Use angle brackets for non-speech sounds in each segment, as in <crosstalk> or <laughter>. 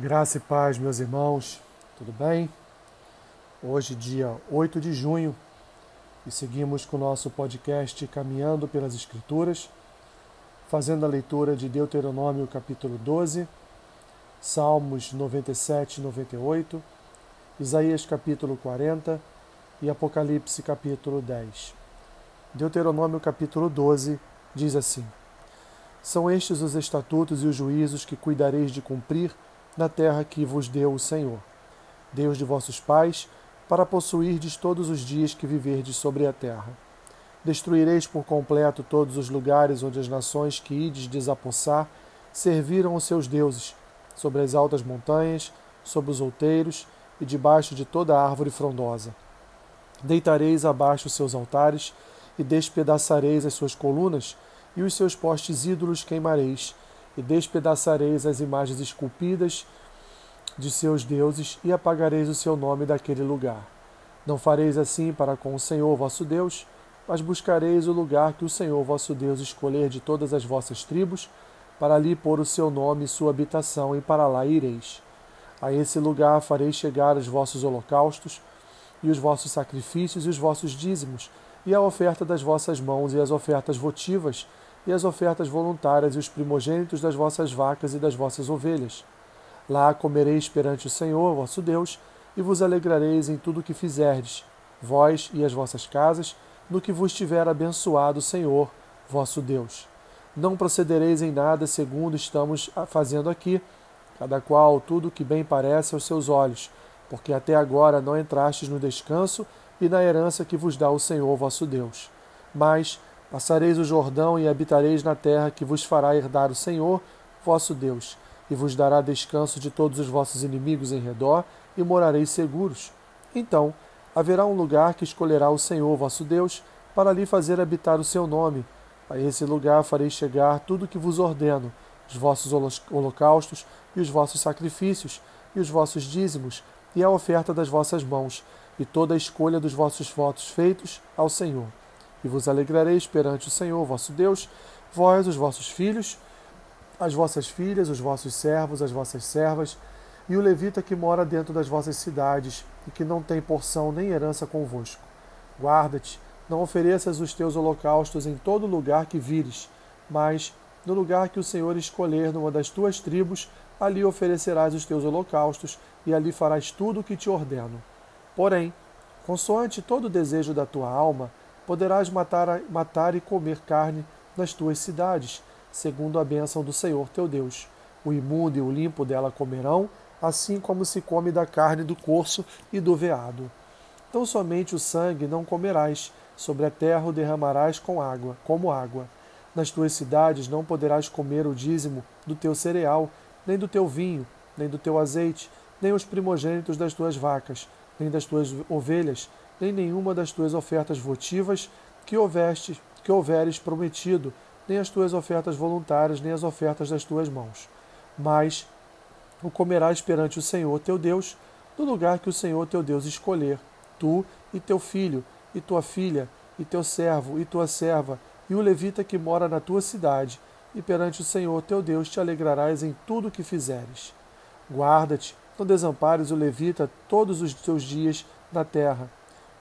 Graça e paz, meus irmãos, tudo bem? Hoje, dia 8 de junho, e seguimos com o nosso podcast Caminhando pelas Escrituras, fazendo a leitura de Deuteronômio capítulo 12, Salmos 97 e 98, Isaías capítulo 40 e Apocalipse capítulo 10. Deuteronômio capítulo 12 diz assim: São estes os estatutos e os juízos que cuidareis de cumprir na terra que vos deu o Senhor, Deus de vossos pais, para possuirdes todos os dias que viverdes sobre a terra. Destruireis por completo todos os lugares onde as nações que ides desapossar serviram os seus deuses, sobre as altas montanhas, sobre os outeiros e debaixo de toda árvore frondosa. Deitareis abaixo os seus altares e despedaçareis as suas colunas, e os seus postes ídolos queimareis, e despedaçareis as imagens esculpidas de seus deuses e apagareis o seu nome daquele lugar. Não fareis assim para com o Senhor vosso Deus, mas buscareis o lugar que o Senhor vosso Deus escolher de todas as vossas tribos, para ali pôr o seu nome e sua habitação, e para lá ireis. A esse lugar fareis chegar os vossos holocaustos, e os vossos sacrifícios e os vossos dízimos, e a oferta das vossas mãos, e as ofertas votivas, e as ofertas voluntárias e os primogênitos das vossas vacas e das vossas ovelhas. Lá comereis perante o Senhor, vosso Deus, e vos alegrareis em tudo o que fizerdes, vós e as vossas casas, no que vos tiver abençoado o Senhor, vosso Deus. Não procedereis em nada segundo estamos fazendo aqui, cada qual tudo o que bem parece aos seus olhos, porque até agora não entrastes no descanso e na herança que vos dá o Senhor vosso Deus. Mas Passareis o Jordão e habitareis na terra que vos fará herdar o Senhor, vosso Deus, e vos dará descanso de todos os vossos inimigos em redor, e morareis seguros. Então haverá um lugar que escolherá o Senhor, vosso Deus, para ali fazer habitar o seu nome. A esse lugar fareis chegar tudo o que vos ordeno, os vossos holocaustos e os vossos sacrifícios, e os vossos dízimos, e a oferta das vossas mãos, e toda a escolha dos vossos votos feitos ao Senhor e vos alegrareis perante o Senhor vosso Deus, vós, os vossos filhos, as vossas filhas, os vossos servos, as vossas servas, e o levita que mora dentro das vossas cidades e que não tem porção nem herança convosco. Guarda-te, não ofereças os teus holocaustos em todo lugar que vires, mas no lugar que o Senhor escolher numa das tuas tribos, ali oferecerás os teus holocaustos e ali farás tudo o que te ordeno. Porém, consoante todo o desejo da tua alma, poderás matar, matar e comer carne nas tuas cidades, segundo a bênção do Senhor teu Deus. O imundo e o limpo dela comerão, assim como se come da carne do corso e do veado. Então somente o sangue não comerás, sobre a terra o derramarás com água, como água. Nas tuas cidades não poderás comer o dízimo do teu cereal, nem do teu vinho, nem do teu azeite, nem os primogênitos das tuas vacas, nem das tuas ovelhas, nem nenhuma das tuas ofertas votivas que houveste, que houveres prometido, nem as tuas ofertas voluntárias, nem as ofertas das tuas mãos. Mas o comerás perante o Senhor teu Deus, no lugar que o Senhor teu Deus escolher, tu e teu filho, e tua filha, e teu servo, e tua serva, e o levita que mora na tua cidade, e perante o Senhor teu Deus te alegrarás em tudo o que fizeres. Guarda-te, não desampares o levita todos os teus dias na terra,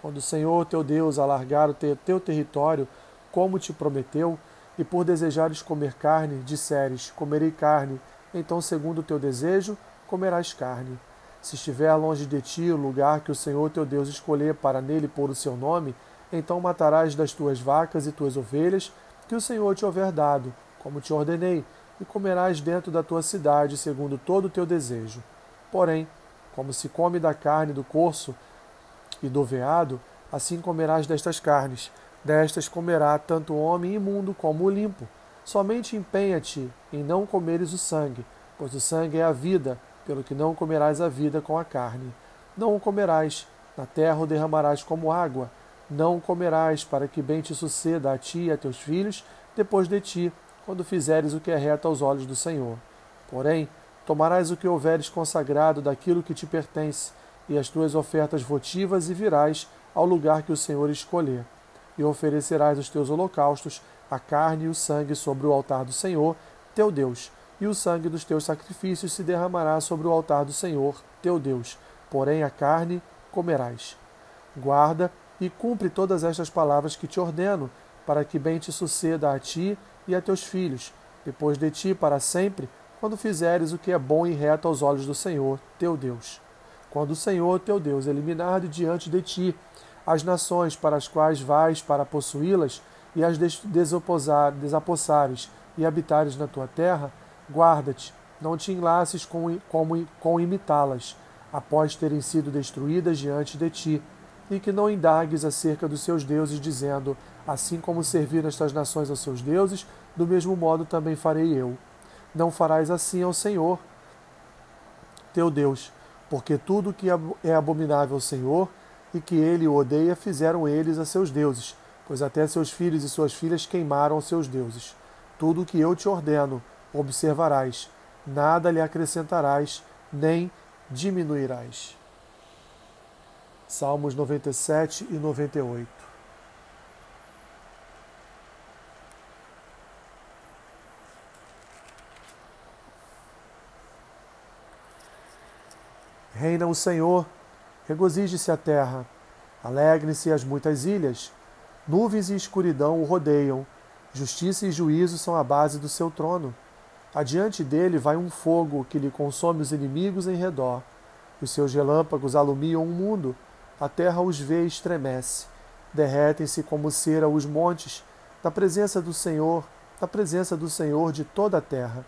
quando o Senhor teu Deus alargar o teu território, como te prometeu, e por desejares comer carne, disseres: Comerei carne, então, segundo o teu desejo, comerás carne. Se estiver longe de ti o lugar que o Senhor teu Deus escolher para nele pôr o seu nome, então matarás das tuas vacas e tuas ovelhas, que o Senhor te houver dado, como te ordenei, e comerás dentro da tua cidade, segundo todo o teu desejo. Porém, como se come da carne do corso, e do veado, assim comerás destas carnes. Destas comerá tanto o homem imundo como o limpo. Somente empenha-te em não comeres o sangue, pois o sangue é a vida, pelo que não comerás a vida com a carne. Não o comerás, na terra o derramarás como água. Não o comerás, para que bem te suceda a ti e a teus filhos, depois de ti, quando fizeres o que é reto aos olhos do Senhor. Porém, tomarás o que houveres consagrado daquilo que te pertence, e as tuas ofertas votivas e virás ao lugar que o Senhor escolher. E oferecerás os teus holocaustos, a carne e o sangue sobre o altar do Senhor, teu Deus, e o sangue dos teus sacrifícios se derramará sobre o altar do Senhor, teu Deus. Porém, a carne comerás. Guarda e cumpre todas estas palavras que te ordeno, para que bem te suceda a ti e a teus filhos, depois de ti para sempre, quando fizeres o que é bom e reto aos olhos do Senhor, teu Deus. Quando o Senhor, teu Deus, eliminar de diante de ti as nações para as quais vais para possuí-las e as desapossares e habitares na tua terra, guarda-te, não te enlaces com, com, com imitá-las, após terem sido destruídas diante de ti, e que não indagues acerca dos seus deuses, dizendo: Assim como serviram estas nações aos seus deuses, do mesmo modo também farei eu. Não farás assim ao Senhor, teu Deus, porque tudo que é abominável ao Senhor e que ele odeia fizeram eles a seus deuses, pois até seus filhos e suas filhas queimaram seus deuses. Tudo o que eu te ordeno, observarás, nada lhe acrescentarás, nem diminuirás. Salmos 97 e 98. Reina o Senhor, regozije-se a terra, alegrem-se as muitas ilhas, nuvens e escuridão o rodeiam, justiça e juízo são a base do seu trono. Adiante dele vai um fogo que lhe consome os inimigos em redor. Os seus relâmpagos alumiam o mundo, a terra os vê e estremece. Derretem-se como cera os montes, da presença do Senhor, da presença do Senhor de toda a terra.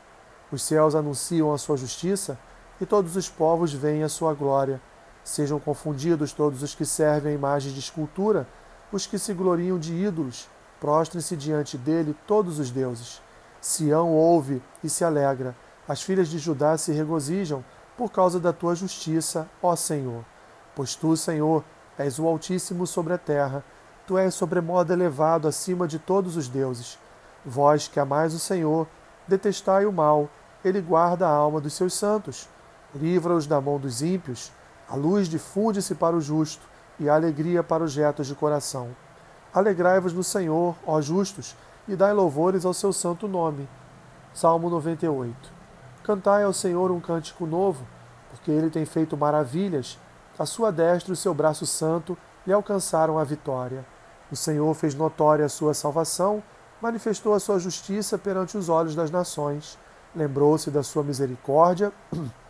Os céus anunciam a sua justiça, e todos os povos veem a sua glória. Sejam confundidos todos os que servem a imagem de escultura, os que se gloriam de ídolos, prostrem-se diante dele todos os deuses. Sião ouve e se alegra, as filhas de Judá se regozijam por causa da tua justiça, ó Senhor. Pois tu, Senhor, és o Altíssimo sobre a terra, tu és sobremodo elevado acima de todos os deuses. Vós que amais o Senhor, detestai o mal, ele guarda a alma dos seus santos livra-os da mão dos ímpios, a luz difunde-se para o justo e a alegria para os retos de coração. Alegrai-vos no Senhor, ó justos, e dai louvores ao seu santo nome. Salmo 98. Cantai ao Senhor um cântico novo, porque ele tem feito maravilhas. A sua destra e o seu braço santo lhe alcançaram a vitória. O Senhor fez notória a sua salvação, manifestou a sua justiça perante os olhos das nações. Lembrou-se da sua misericórdia <clears throat>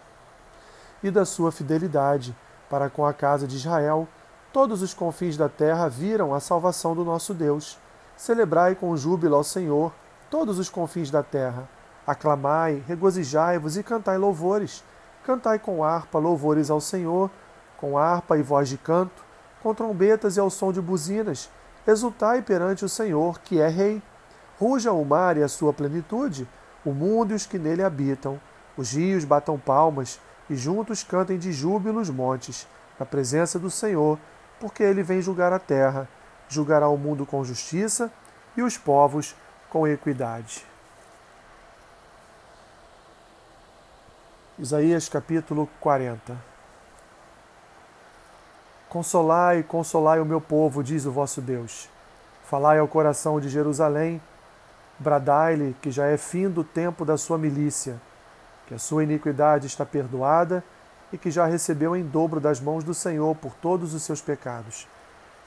e da sua fidelidade para com a casa de Israel. Todos os confins da terra viram a salvação do nosso Deus. Celebrai com júbilo ao Senhor todos os confins da terra. Aclamai, regozijai-vos e cantai louvores. Cantai com harpa louvores ao Senhor, com harpa e voz de canto, com trombetas e ao som de buzinas. Exultai perante o Senhor, que é Rei. Ruja o mar e a sua plenitude, o mundo e os que nele habitam. Os rios batam palmas, e juntos cantem de júbilo os montes, na presença do Senhor, porque ele vem julgar a terra, julgará o mundo com justiça e os povos com equidade. Isaías capítulo 40 Consolai, consolai o meu povo, diz o vosso Deus. Falai ao coração de Jerusalém, bradai-lhe que já é fim do tempo da sua milícia que a sua iniquidade está perdoada e que já recebeu em dobro das mãos do Senhor por todos os seus pecados.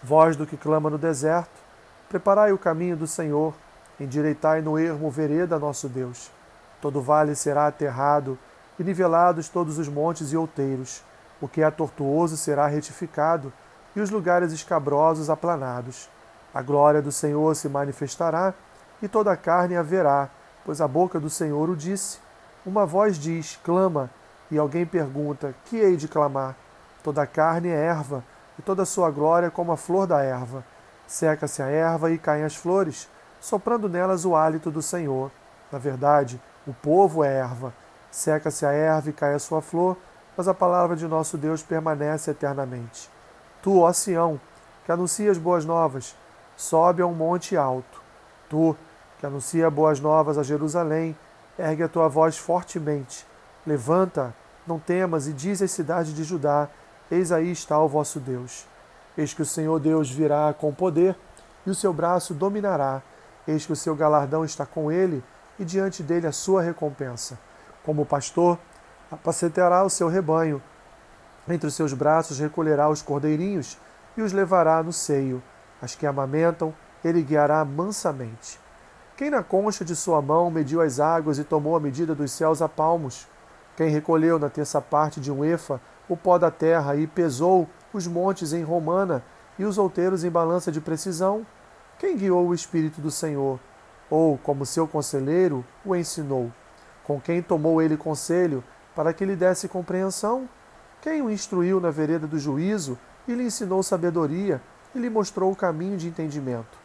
Voz do que clama no deserto, preparai o caminho do Senhor, endireitai no ermo vereda nosso Deus. Todo vale será aterrado e nivelados todos os montes e outeiros. O que é tortuoso será retificado e os lugares escabrosos aplanados. A glória do Senhor se manifestará e toda a carne a verá, pois a boca do Senhor o disse. Uma voz diz: clama, e alguém pergunta: que hei de clamar? Toda a carne é erva, e toda a sua glória como a flor da erva. Seca-se a erva e caem as flores, soprando nelas o hálito do Senhor. Na verdade, o povo é erva. Seca-se a erva e cai a sua flor, mas a palavra de nosso Deus permanece eternamente. Tu, ó Sião, que anuncias boas novas, sobe a um monte alto. Tu, que anuncia boas novas a Jerusalém, Ergue a tua voz fortemente. Levanta, não temas, e diz às cidades de Judá: Eis aí está o vosso Deus. Eis que o Senhor Deus virá com poder, e o seu braço dominará. Eis que o seu galardão está com ele, e diante dele a sua recompensa. Como pastor, apacentará o seu rebanho. Entre os seus braços recolherá os cordeirinhos e os levará no seio. As que amamentam, ele guiará mansamente. Quem na concha de sua mão mediu as águas e tomou a medida dos céus a palmos? Quem recolheu na terça parte de um efa o pó da terra e pesou os montes em romana e os outeiros em balança de precisão? Quem guiou o Espírito do Senhor? Ou, como seu conselheiro, o ensinou? Com quem tomou ele conselho para que lhe desse compreensão? Quem o instruiu na vereda do juízo e lhe ensinou sabedoria e lhe mostrou o caminho de entendimento?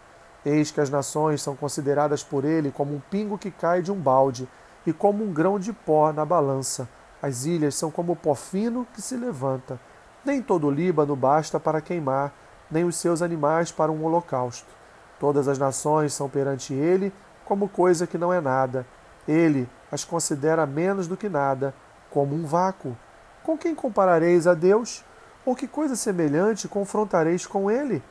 Eis que as nações são consideradas por ele como um pingo que cai de um balde e como um grão de pó na balança. As ilhas são como pó fino que se levanta. Nem todo o Líbano basta para queimar, nem os seus animais para um holocausto. Todas as nações são perante ele como coisa que não é nada. Ele as considera menos do que nada, como um vácuo. Com quem comparareis a Deus? Ou que coisa semelhante confrontareis com ele?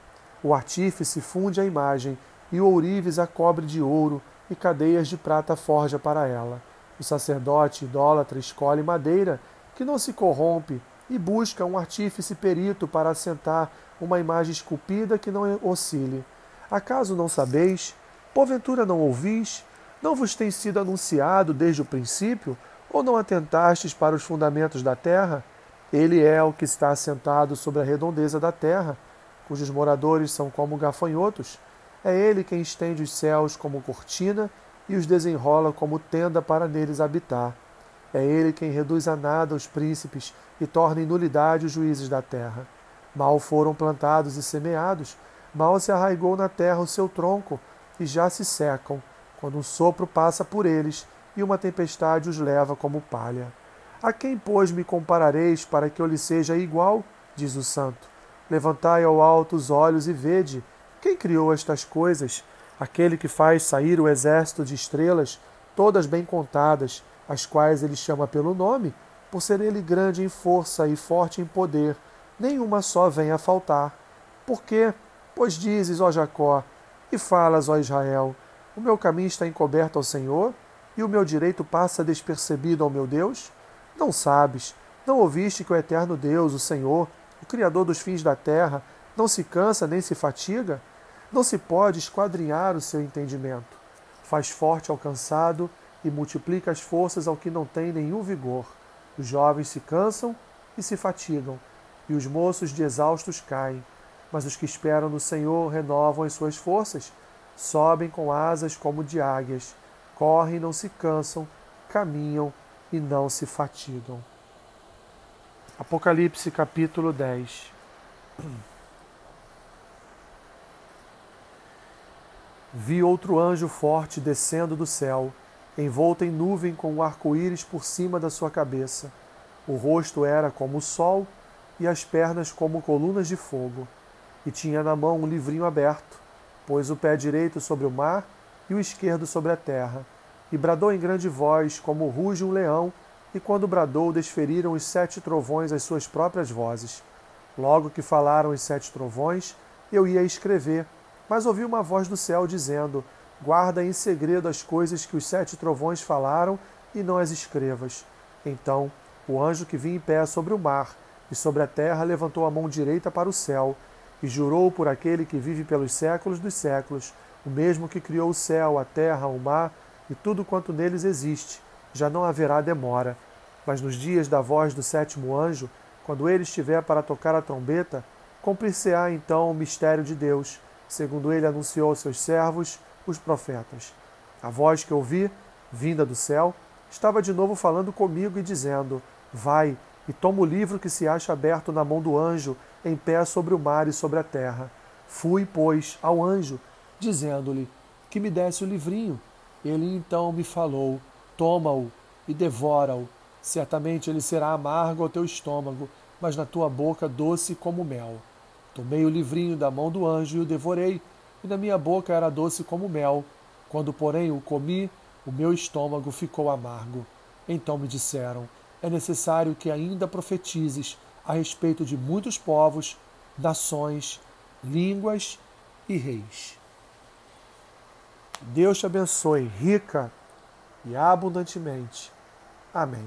O artífice funde a imagem, e o ourives a cobre de ouro, e cadeias de prata forja para ela. O sacerdote idólatra escolhe madeira, que não se corrompe, e busca um artífice perito para assentar uma imagem esculpida que não oscile. Acaso não sabeis? Porventura não ouvis? Não vos tem sido anunciado desde o princípio? Ou não atentastes para os fundamentos da terra? Ele é o que está assentado sobre a redondeza da terra cujos moradores são como gafanhotos. É ele quem estende os céus como cortina e os desenrola como tenda para neles habitar. É ele quem reduz a nada os príncipes e torna em nulidade os juízes da terra. Mal foram plantados e semeados, mal se arraigou na terra o seu tronco, e já se secam, quando um sopro passa por eles e uma tempestade os leva como palha. A quem, pois, me comparareis para que eu lhe seja igual? diz o santo. Levantai ao alto os olhos e vede quem criou estas coisas, aquele que faz sair o exército de estrelas, todas bem contadas, as quais ele chama pelo nome, por ser ele grande em força e forte em poder, nenhuma só vem a faltar. Por quê? Pois dizes, ó Jacó, e falas, ó Israel, o meu caminho está encoberto ao Senhor, e o meu direito passa despercebido ao meu Deus? Não sabes, não ouviste que o eterno Deus, o Senhor, o Criador dos fins da terra, não se cansa nem se fatiga? Não se pode esquadrinhar o seu entendimento. Faz forte ao cansado e multiplica as forças ao que não tem nenhum vigor. Os jovens se cansam e se fatigam, e os moços de exaustos caem. Mas os que esperam no Senhor renovam as suas forças, sobem com asas como de águias, correm e não se cansam, caminham e não se fatigam. Apocalipse capítulo 10. Vi outro anjo forte descendo do céu, envolto em nuvem com um arco-íris por cima da sua cabeça. O rosto era como o sol e as pernas como colunas de fogo. E tinha na mão um livrinho aberto, pôs o pé direito sobre o mar e o esquerdo sobre a terra, e bradou em grande voz, como ruge um leão, e quando bradou, desferiram os sete trovões as suas próprias vozes. Logo que falaram os sete trovões, eu ia escrever, mas ouvi uma voz do céu dizendo: Guarda em segredo as coisas que os sete trovões falaram e não as escrevas. Então o anjo que vinha em pé sobre o mar e sobre a terra levantou a mão direita para o céu e jurou por aquele que vive pelos séculos dos séculos, o mesmo que criou o céu, a terra, o mar e tudo quanto neles existe. Já não haverá demora. Mas nos dias da voz do sétimo anjo, quando ele estiver para tocar a trombeta, cumprir-se-á então o mistério de Deus, segundo ele anunciou aos seus servos, os profetas. A voz que ouvi, vinda do céu, estava de novo falando comigo e dizendo: Vai e toma o livro que se acha aberto na mão do anjo, em pé sobre o mar e sobre a terra. Fui, pois, ao anjo, dizendo-lhe que me desse o livrinho. Ele então me falou: Toma-o e devora-o Certamente ele será amargo ao teu estômago, mas na tua boca doce como mel. Tomei o livrinho da mão do anjo e o devorei, e na minha boca era doce como mel. Quando, porém, o comi, o meu estômago ficou amargo. Então me disseram: É necessário que ainda profetizes a respeito de muitos povos, nações, línguas e reis. Deus te abençoe rica e abundantemente. Amém.